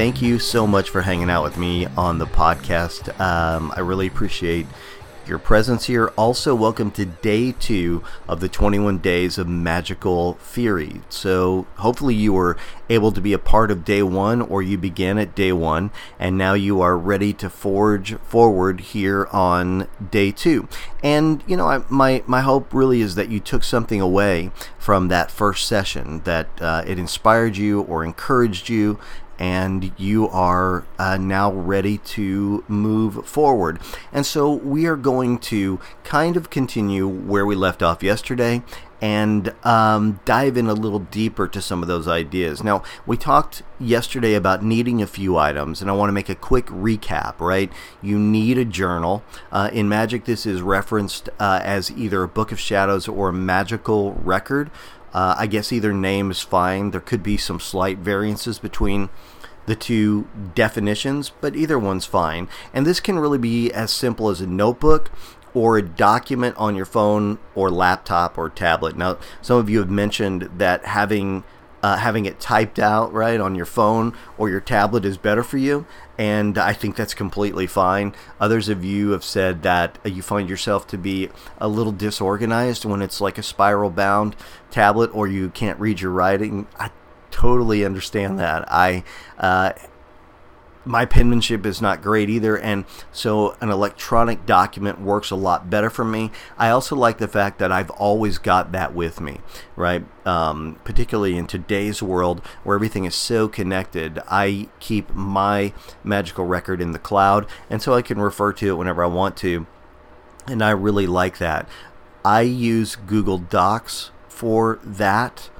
Thank you so much for hanging out with me on the podcast. Um, I really appreciate your presence here. Also, welcome to day two of the 21 days of magical theory. So, hopefully, you were able to be a part of day one, or you began at day one, and now you are ready to forge forward here on day two. And you know, I, my my hope really is that you took something away from that first session, that uh, it inspired you or encouraged you, and you are uh, now ready to move forward. And so we are going to kind of continue where we left off yesterday and um, dive in a little deeper to some of those ideas. Now, we talked yesterday about needing a few items, and I want to make a quick recap, right? You need a journal. Uh, in Magic, this is referenced uh, as either a Book of Shadows or a magical record. Uh, I guess either name is fine. There could be some slight variances between the two definitions, but either one's fine. And this can really be as simple as a notebook or a document on your phone or laptop or tablet. Now, some of you have mentioned that having uh, having it typed out right on your phone or your tablet is better for you, and I think that's completely fine. Others of you have said that you find yourself to be a little disorganized when it's like a spiral bound tablet or you can't read your writing. I totally understand that. I uh, my penmanship is not great either, and so an electronic document works a lot better for me. I also like the fact that I've always got that with me, right? Um, particularly in today's world where everything is so connected, I keep my magical record in the cloud, and so I can refer to it whenever I want to, and I really like that. I use Google Docs for that.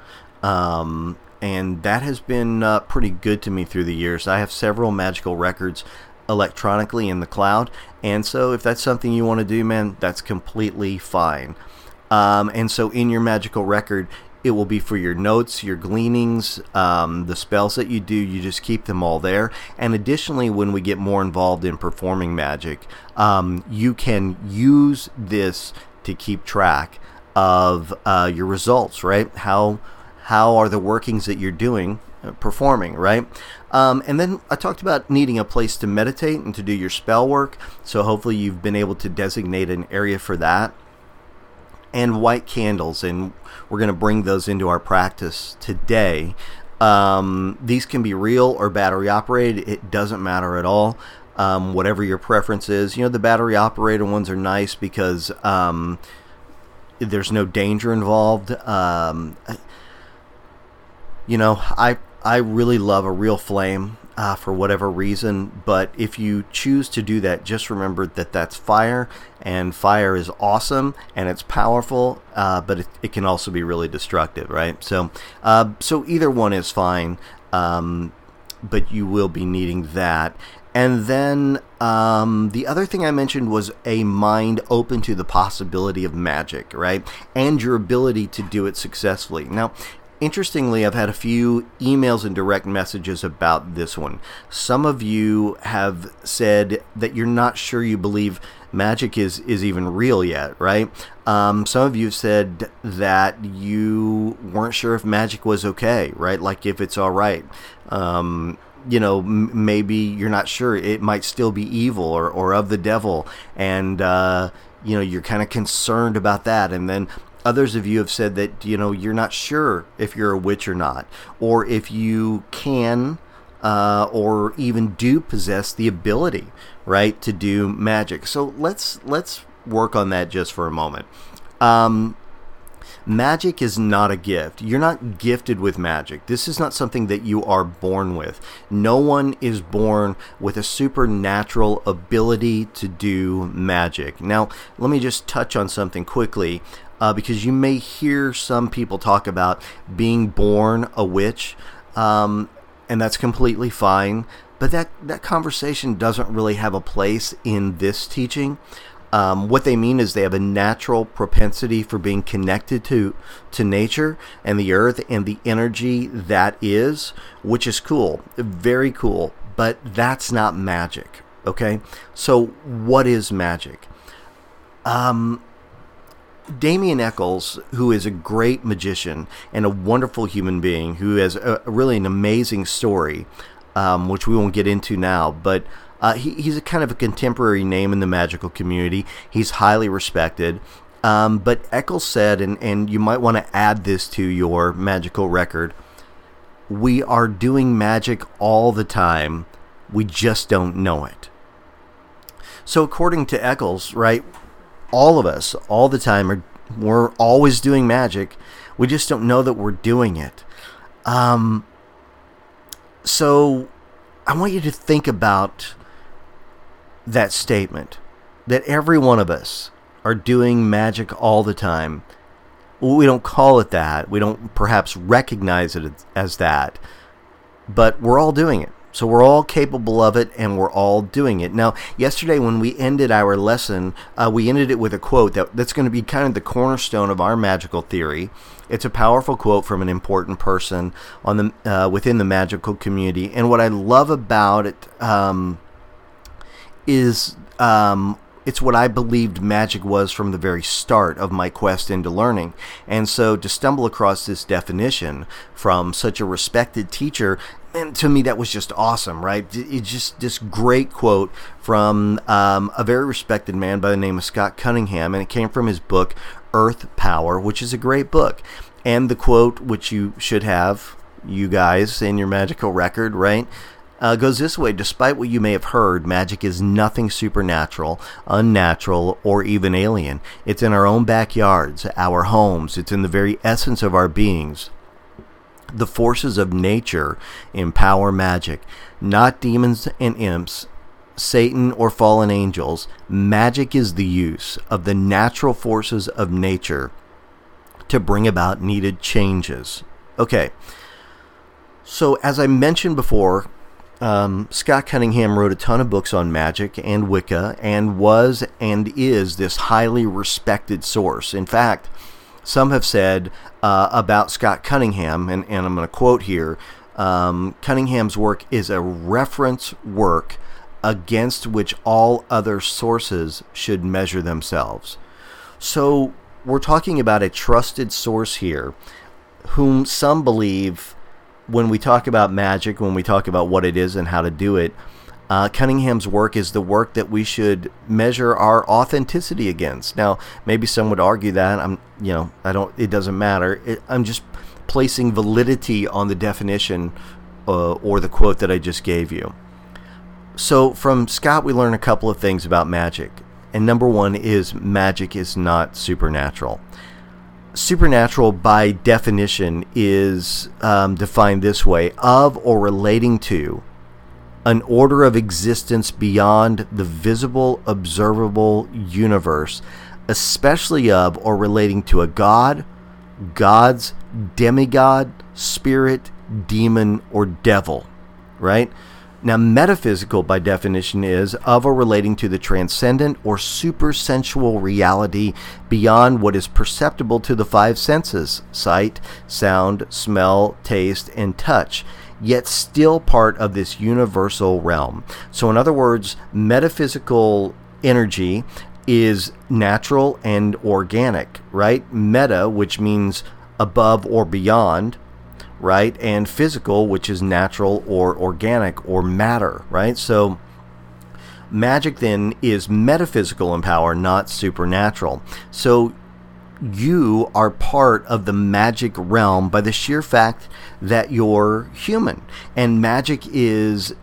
Um, and that has been uh, pretty good to me through the years. I have several magical records electronically in the cloud, and so if that's something you want to do, man, that's completely fine. Um, and so in your magical record, it will be for your notes, your gleanings, um, the spells that you do. You just keep them all there. And additionally, when we get more involved in performing magic, um, you can use this to keep track of uh, your results, right? How how are the workings that you're doing uh, performing, right? Um, and then I talked about needing a place to meditate and to do your spell work. So hopefully you've been able to designate an area for that. And white candles, and we're going to bring those into our practice today. Um, these can be real or battery operated, it doesn't matter at all. Um, whatever your preference is. You know, the battery operated ones are nice because um, there's no danger involved. Um, you know, I I really love a real flame uh, for whatever reason, but if you choose to do that, just remember that that's fire, and fire is awesome and it's powerful, uh, but it, it, can also be really destructive, right? So, uh, so either one is fine, um, but you will be needing that. And then um, the other thing I mentioned was a mind open to the possibility of magic, right? And your ability to do it successfully. Now, Interestingly, I've had a few emails and direct messages about this one. Some of you have said that you're not sure you believe magic is, is even real yet, right? Um, some of you have said that you weren't sure if magic was okay, right? Like if it's all right. Um, you know, m- maybe you're not sure. It might still be evil or, or of the devil. And, uh, you know, you're kind of concerned about that. And then others of you have said that you know you're not sure if you're a witch or not, or if you can uh, or even do possess the ability, right, to do magic. So let's let's work on that just for a moment. Um, magic is not a gift. You're not gifted with magic. This is not something that you are born with. No one is born with a supernatural ability to do magic. Now, let me just touch on something quickly uh, because you may hear some people talk about being born a witch, um, and that's completely fine. But that, that conversation doesn't really have a place in this teaching. Um, what they mean is they have a natural propensity for being connected to to nature and the earth and the energy that is, which is cool, very cool. But that's not magic. Okay, so what is magic? Um, Damien Echols, who is a great magician and a wonderful human being, who has a, really an amazing story, um, which we won't get into now, but uh, he, he's a kind of a contemporary name in the magical community. He's highly respected. Um, but Echols said, and, and you might want to add this to your magical record we are doing magic all the time, we just don't know it. So, according to Echols, right, all of us, all the time, are we're always doing magic. We just don't know that we're doing it. Um, so, I want you to think about that statement that every one of us are doing magic all the time. We don't call it that. We don't perhaps recognize it as that. But we're all doing it. So we're all capable of it and we're all doing it. Now, yesterday when we ended our lesson, uh, we ended it with a quote that, that's going to be kind of the cornerstone of our magical theory. It's a powerful quote from an important person on the uh, within the magical community. And what I love about it um, is um, it's what I believed magic was from the very start of my quest into learning. And so to stumble across this definition from such a respected teacher, and to me that was just awesome, right? It's just this great quote from um, a very respected man by the name of Scott Cunningham, and it came from his book Earth Power, which is a great book. And the quote, which you should have, you guys, in your magical record, right? uh, goes this way Despite what you may have heard, magic is nothing supernatural, unnatural, or even alien. It's in our own backyards, our homes, it's in the very essence of our beings. The forces of nature empower magic, not demons and imps, Satan, or fallen angels. Magic is the use of the natural forces of nature to bring about needed changes. Okay. So, as I mentioned before, um, Scott Cunningham wrote a ton of books on magic and Wicca and was and is this highly respected source. In fact, some have said uh, about Scott Cunningham, and, and I'm going to quote here um, Cunningham's work is a reference work against which all other sources should measure themselves. So we're talking about a trusted source here, whom some believe when we talk about magic, when we talk about what it is and how to do it, uh, Cunningham's work is the work that we should measure our authenticity against. Now, maybe some would argue that I'm, you know, I don't. It doesn't matter. It, I'm just placing validity on the definition uh, or the quote that I just gave you. So, from Scott, we learn a couple of things about magic. And number one is magic is not supernatural supernatural by definition is um, defined this way of or relating to an order of existence beyond the visible observable universe especially of or relating to a god gods demigod spirit demon or devil right? Now, metaphysical, by definition, is of or relating to the transcendent or supersensual reality beyond what is perceptible to the five senses sight, sound, smell, taste, and touch, yet still part of this universal realm. So, in other words, metaphysical energy is natural and organic, right? Meta, which means above or beyond, right? And physical, which is natural or organic or matter, right? So magic then is metaphysical in power, not supernatural. So you are part of the magic realm by the sheer fact that you're human. And magic is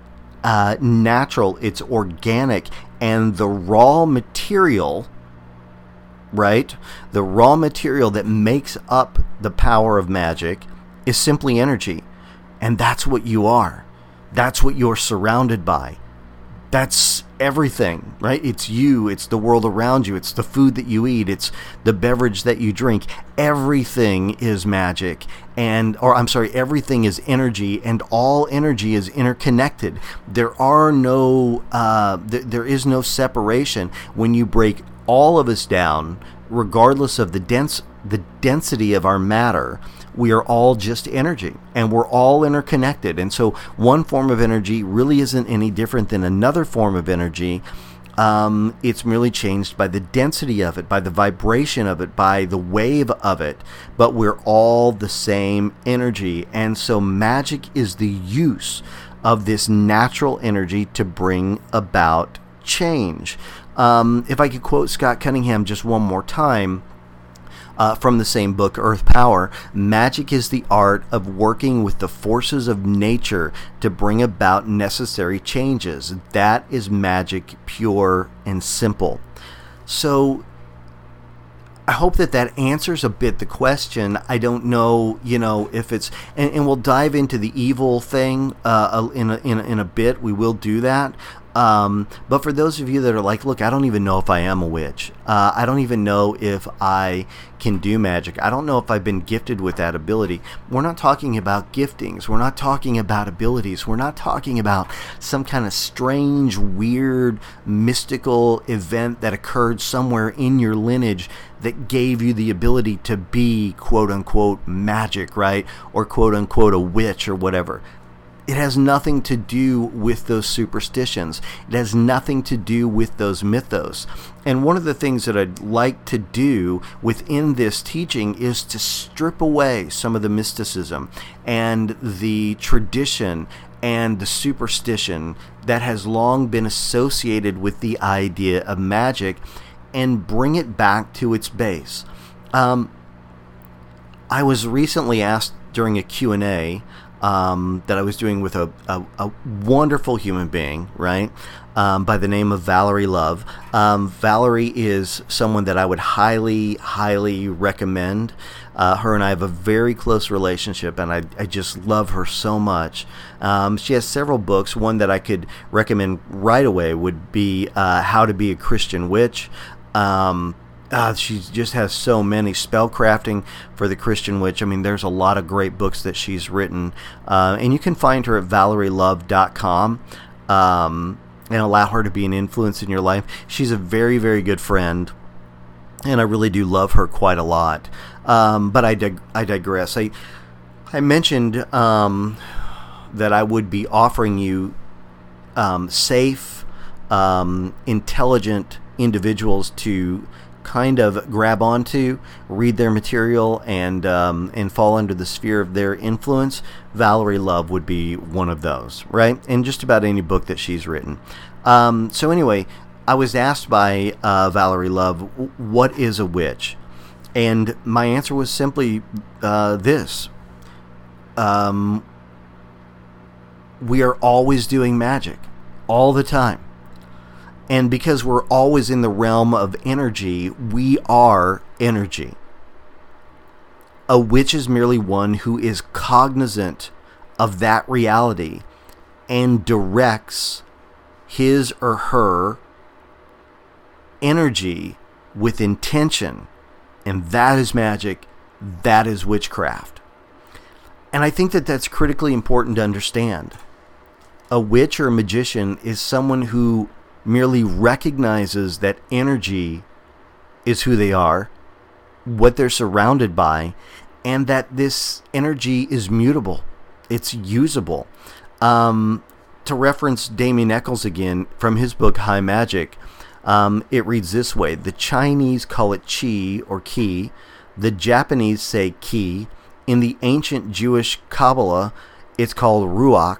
uh, natural, it's organic, and the raw material, right? The raw material that makes up the power of magic is simply energy. And that's what you are. That's what you're surrounded by. That's everything, right? It's you, it's the world around you, it's the food that you eat, it's the beverage that you drink. Everything is magic. And, or I'm sorry, everything is energy, and all energy is interconnected. There are no, uh, th- there is no separation. When you break all of us down, regardless of the dense, the density of our matter, we are all just energy and we're all interconnected. And so one form of energy really isn't any different than another form of energy Um, it's merely changed by the density of it, by the vibration of it, by the wave of it. But we're all the same energy. And so magic is the use of this natural energy to bring about change. Um, if I could quote Scott Cunningham just one more time, uh, from the same book, Earth Power. Magic is the art of working with the forces of nature to bring about necessary changes. That is magic, pure and simple. So, I hope that that answers a bit the question. I don't know, you know, if it's, and, and we'll dive into the evil thing uh, in, a, in, a, in a bit. We will do that. Um, but for those of you that are like, look, I don't even know if I am a witch. Uh, I don't even know if I can do magic. I don't know if I've been gifted with that ability. We're not talking about giftings. We're not talking about abilities. We're not talking about some kind of strange, weird, mystical event that occurred somewhere in your lineage that gave you the ability to be quote unquote magic, right? Or quote unquote a witch or whatever. It has nothing to do with those superstitions. It has nothing to do with those mythos. And one of the things that I'd like to do within this teaching is to strip away some of the mysticism and the tradition and the superstition that has long been associated with the idea of magic and bring it back to its base. Um, I was recently asked during a Q&A um, that I was doing with a, a, a wonderful human being, right? Um, by the name of Valerie Love. Um, Valerie is someone that I would highly, highly recommend. Uh, her and I have a very close relationship, and I, I just love her so much. Um, she has several books. One that I could recommend right away would be uh, How to Be a Christian Witch. Um, uh, she just has so many spellcrafting for the Christian witch. I mean, there's a lot of great books that she's written, uh, and you can find her at valerielove.com um, and allow her to be an influence in your life. She's a very, very good friend, and I really do love her quite a lot. Um, but I, dig- I digress. I I mentioned um, that I would be offering you um, safe, um, intelligent individuals to kind of grab onto, read their material, and um, and fall under the sphere of their influence, Valerie Love would be one of those, right? And just about any book that she's written. Um, so anyway, I was asked by uh, Valerie Love, "What is a witch?" And my answer was simply uh, this: um, We are always doing magic, all the time. And because we're always in the realm of energy, we are energy. A witch is merely one who is cognizant of that reality and directs his or her energy with intention. And that is magic. That is witchcraft. And I think that that's critically important to understand. A witch or a magician is someone who merely recognizes that energy is who they are, what they're surrounded by, and that this energy is mutable. It's usable. Um, to reference Damien Echols again from his book High Magic, um, it reads this way The Chinese call it chi or ki, the Japanese say ki, in the ancient Jewish Kabbalah, it's called ruach,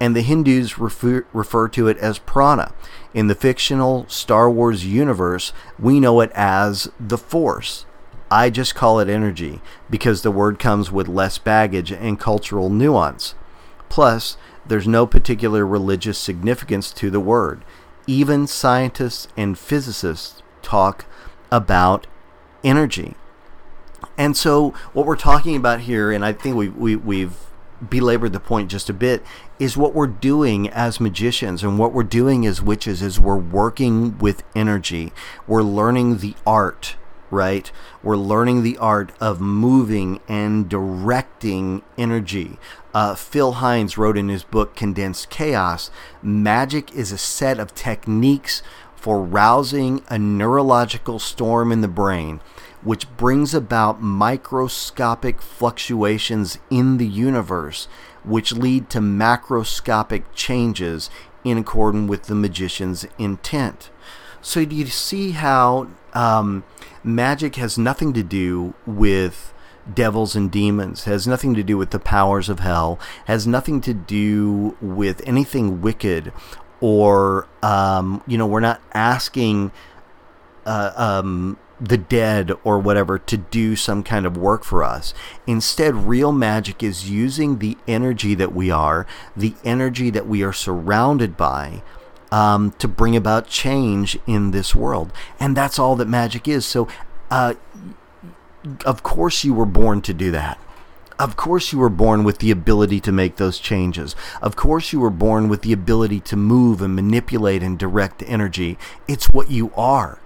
and the Hindus refer, refer to it as prana. In the fictional Star Wars universe, we know it as the Force. I just call it energy because the word comes with less baggage and cultural nuance. Plus, there's no particular religious significance to the word. Even scientists and physicists talk about energy. And so, what we're talking about here, and I think we, we, we've belabored the point just a bit is what we're doing as magicians and what we're doing as witches is we're working with energy. We're learning the art right? We're learning the art of moving and directing energy. Uh, phil hines wrote in his book condensed chaos magic is a set of techniques for rousing a neurological storm in the brain which brings about microscopic fluctuations in the universe, which lead to macroscopic changes in accordance with the magician's intent. So, do you see how um, magic has nothing to do with devils and demons, has nothing to do with the powers of hell, has nothing to do with anything wicked, or, um, you know, we're not asking. Uh, um, the dead or whatever to do some kind of work for us. Instead, real magic is using the energy that we are, the energy that we are surrounded by, um, to bring about change in this world. And that's all that magic is. So, uh, of course, you were born to do that. Of course, you were born with the ability to make those changes. Of course, you were born with the ability to move and manipulate and direct energy. It's what you are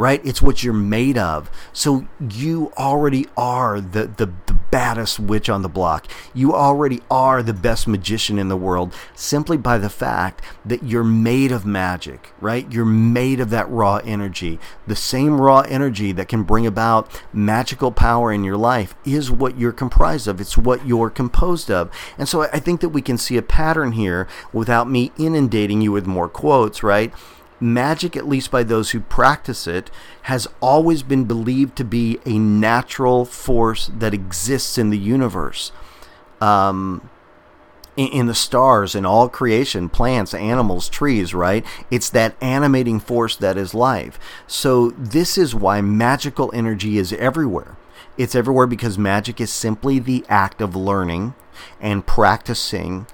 right? It's what you're made of. So you already are the, the, the baddest witch on the block. You already are the best magician in the world simply by the fact that you're made of magic, right? You're made of that raw energy. The same raw energy that can bring about magical power in your life is what you're comprised of. It's what you're composed of. And so I think that we can see a pattern here without me inundating you with more quotes, right? Magic, at least by those who practice it, has always been believed to be a natural force that exists in the universe. Um, in, in the stars, in all creation, plants, animals, trees, right? It's that animating force that is life. So, this is why magical energy is everywhere. It's everywhere because magic is simply the act of learning and practicing,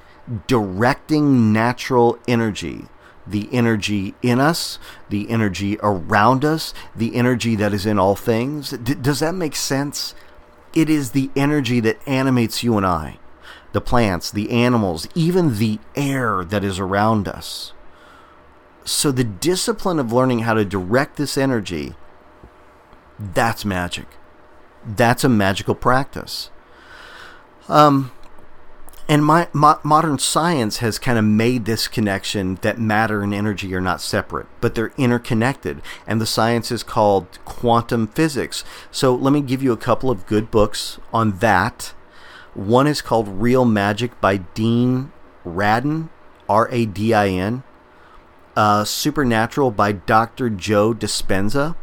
directing natural energy the energy in us, the energy around us, the energy that is in all things. D- does that make sense? It is the energy that animates you and I, the plants, the animals, even the air that is around us. So, the discipline of learning how to direct this energy, that's magic. That's a magical practice. Um, and my, modern science has kind of made this connection that matter and energy are not separate, but they're interconnected. And the science is called quantum physics. So let me give you a couple of good books on that. One is called Real Magic by Dean Radin, R A D I N. Uh, Supernatural by Dr. Joe Dispenza.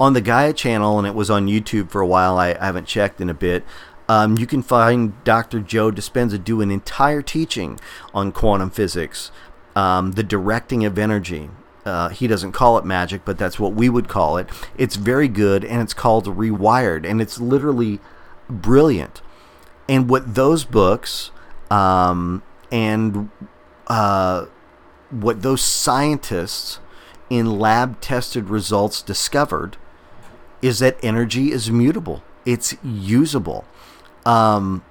On the Gaia channel, and it was on YouTube for a while, I, I haven't checked in a bit. Um, you can find Dr. Joe Dispenza do an entire teaching on quantum physics, um, the directing of energy. Uh, he doesn't call it magic, but that's what we would call it. It's very good, and it's called Rewired, and it's literally brilliant. And what those books um, and uh, what those scientists in lab tested results discovered is that energy is mutable, it's usable um,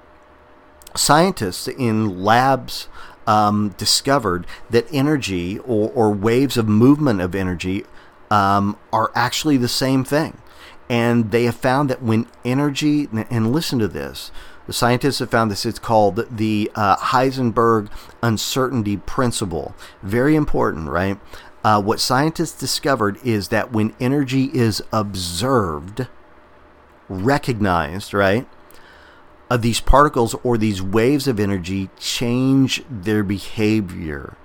scientists in labs um, discovered that energy or, or, waves of movement of energy um, are actually the same thing. And they have found that when energy, and listen to this, the scientists have found this, it's called the uh, Heisenberg uncertainty principle. Very important, right? Uh, what scientists discovered is that when energy is observed, recognized, right? Of these particles or these waves of energy change their behavior.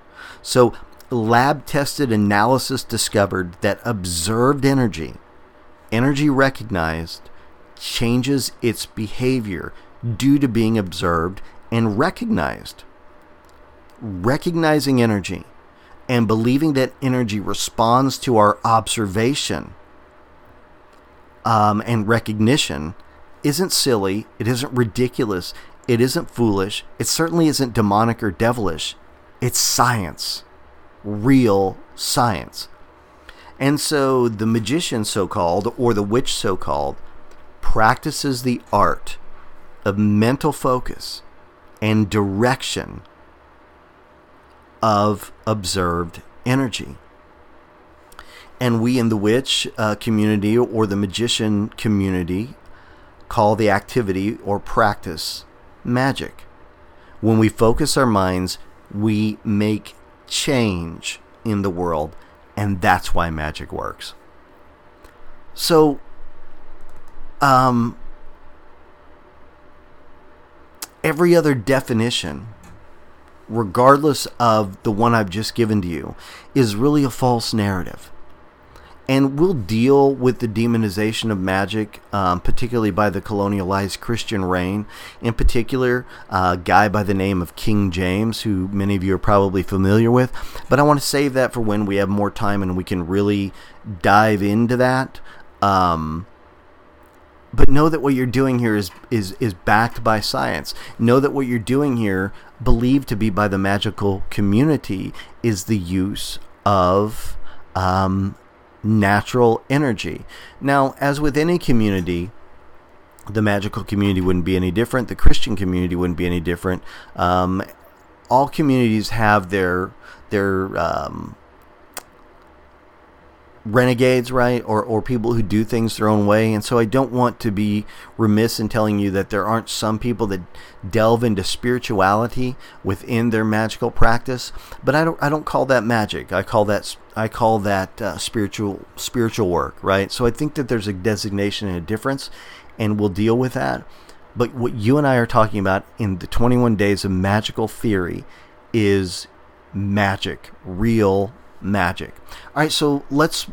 So, lab tested analysis discovered that observed energy, energy recognized, changes its behavior due to being observed and recognized. Recognizing energy and believing that energy responds to our observation um, and recognition isn't silly, it isn't ridiculous, it isn't foolish, it certainly isn't demonic or devilish. It's science, real science. And so the magician, so called, or the witch, so called, practices the art of mental focus and direction of observed energy. And we in the witch uh, community or the magician community call the activity or practice magic. When we focus our minds, we make change in the world, and that's why magic works. So, um, every other definition, regardless of the one I've just given to you, is really a false narrative. And we'll deal with the demonization of magic, um, particularly by the colonialized Christian reign. In particular, a guy by the name of King James, who many of you are probably familiar with. But I want to save that for when we have more time and we can really dive into that. Um, but know that what you're doing here is is is backed by science. Know that what you're doing here, believed to be by the magical community, is the use of um, natural energy. Now, as with any community, the magical community wouldn't be any different. The Christian community wouldn't be any different. Um, all communities have their their um, renegades, right? Or, or people who do things their own way. And so I don't want to be remiss in telling you that there aren't some people that delve into spirituality within their magical practice. But I don't I don't call that magic. I call that I call that uh, spiritual spiritual work, right? So I think that there's a designation and a difference, and we'll deal with that. But what you and I are talking about in the 21 days of magical theory is magic, real magic. All right, so let's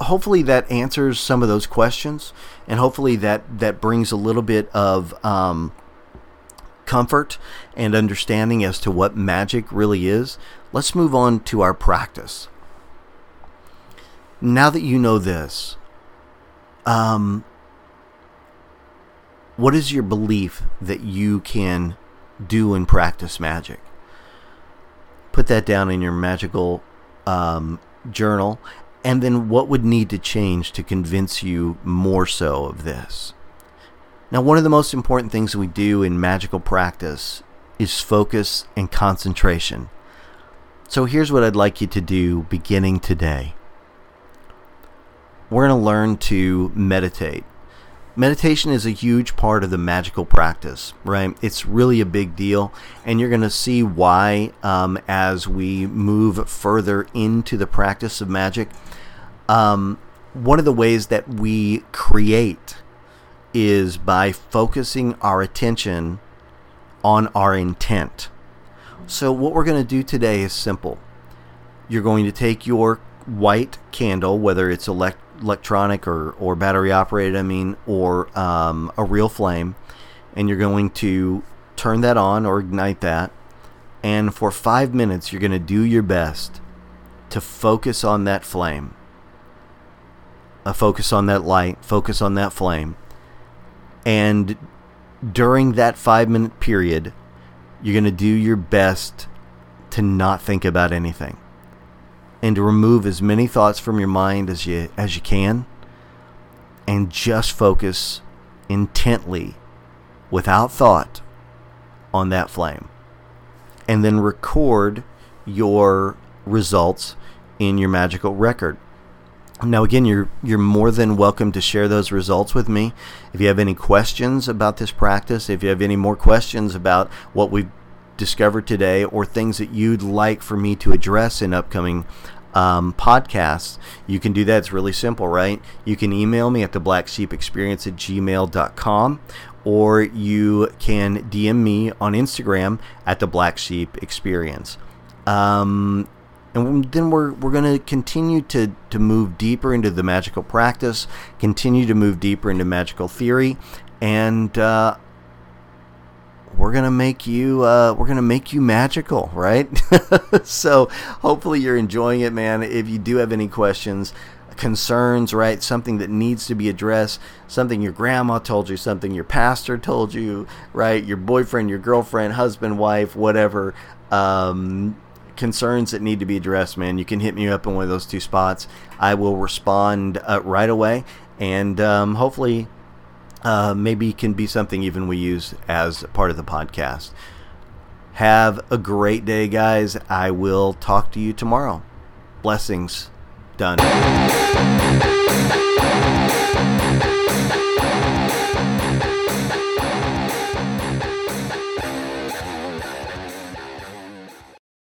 hopefully that answers some of those questions, and hopefully that that brings a little bit of um, comfort and understanding as to what magic really is. Let's move on to our practice. Now that you know this, um, what is your belief that you can do and practice magic? Put that down in your magical um, journal, and then what would need to change to convince you more so of this? Now, one of the most important things we do in magical practice is focus and concentration. So, here's what I'd like you to do beginning today. We're going to learn to meditate meditation is a huge part of the magical practice, right? It's really a big deal, and you're going to see why um, as we move further into the practice of magic. Um, one of the ways that we create is by focusing our attention on our intent. So, what we're going to do today is simple. You're going to take your white candle, whether it's elect electronic or, or battery operated, I mean, or um, a real flame, and you're going to turn that on or ignite that. And for five minutes, you're going to do your best to focus on that flame. A focus on that light, focus on that flame. And during that five minute period, you're going to do your best to not think about anything and to remove as many thoughts from your mind as you as you can and just focus intently without thought on that flame. And then record your results in your magical record. Now again you're you're more than welcome to share those results with me. If you have any questions about this practice if you have any more questions about what we've discovered today or things that you'd like for me to address in upcoming um, podcasts, you can do that. It's really simple, right? You can email me at the black sheep experience at gmail.com or you can DM me on Instagram at the black sheep experience. Um, and then we're, we're going to continue to, to move deeper into the magical practice, continue to move deeper into magical theory, and uh, we're gonna make you uh, we're gonna make you magical right? So hopefully you're enjoying it man. If you do have any questions concerns right something that needs to be addressed something your grandma told you something your pastor told you right your boyfriend your girlfriend husband wife whatever um, concerns that need to be addressed man you can hit me up in one of those two spots. I will respond uh, right away. And um, hopefully uh, maybe can be something even we use as part of the podcast. Have a great day, guys. I will talk to you tomorrow. Blessings. Done.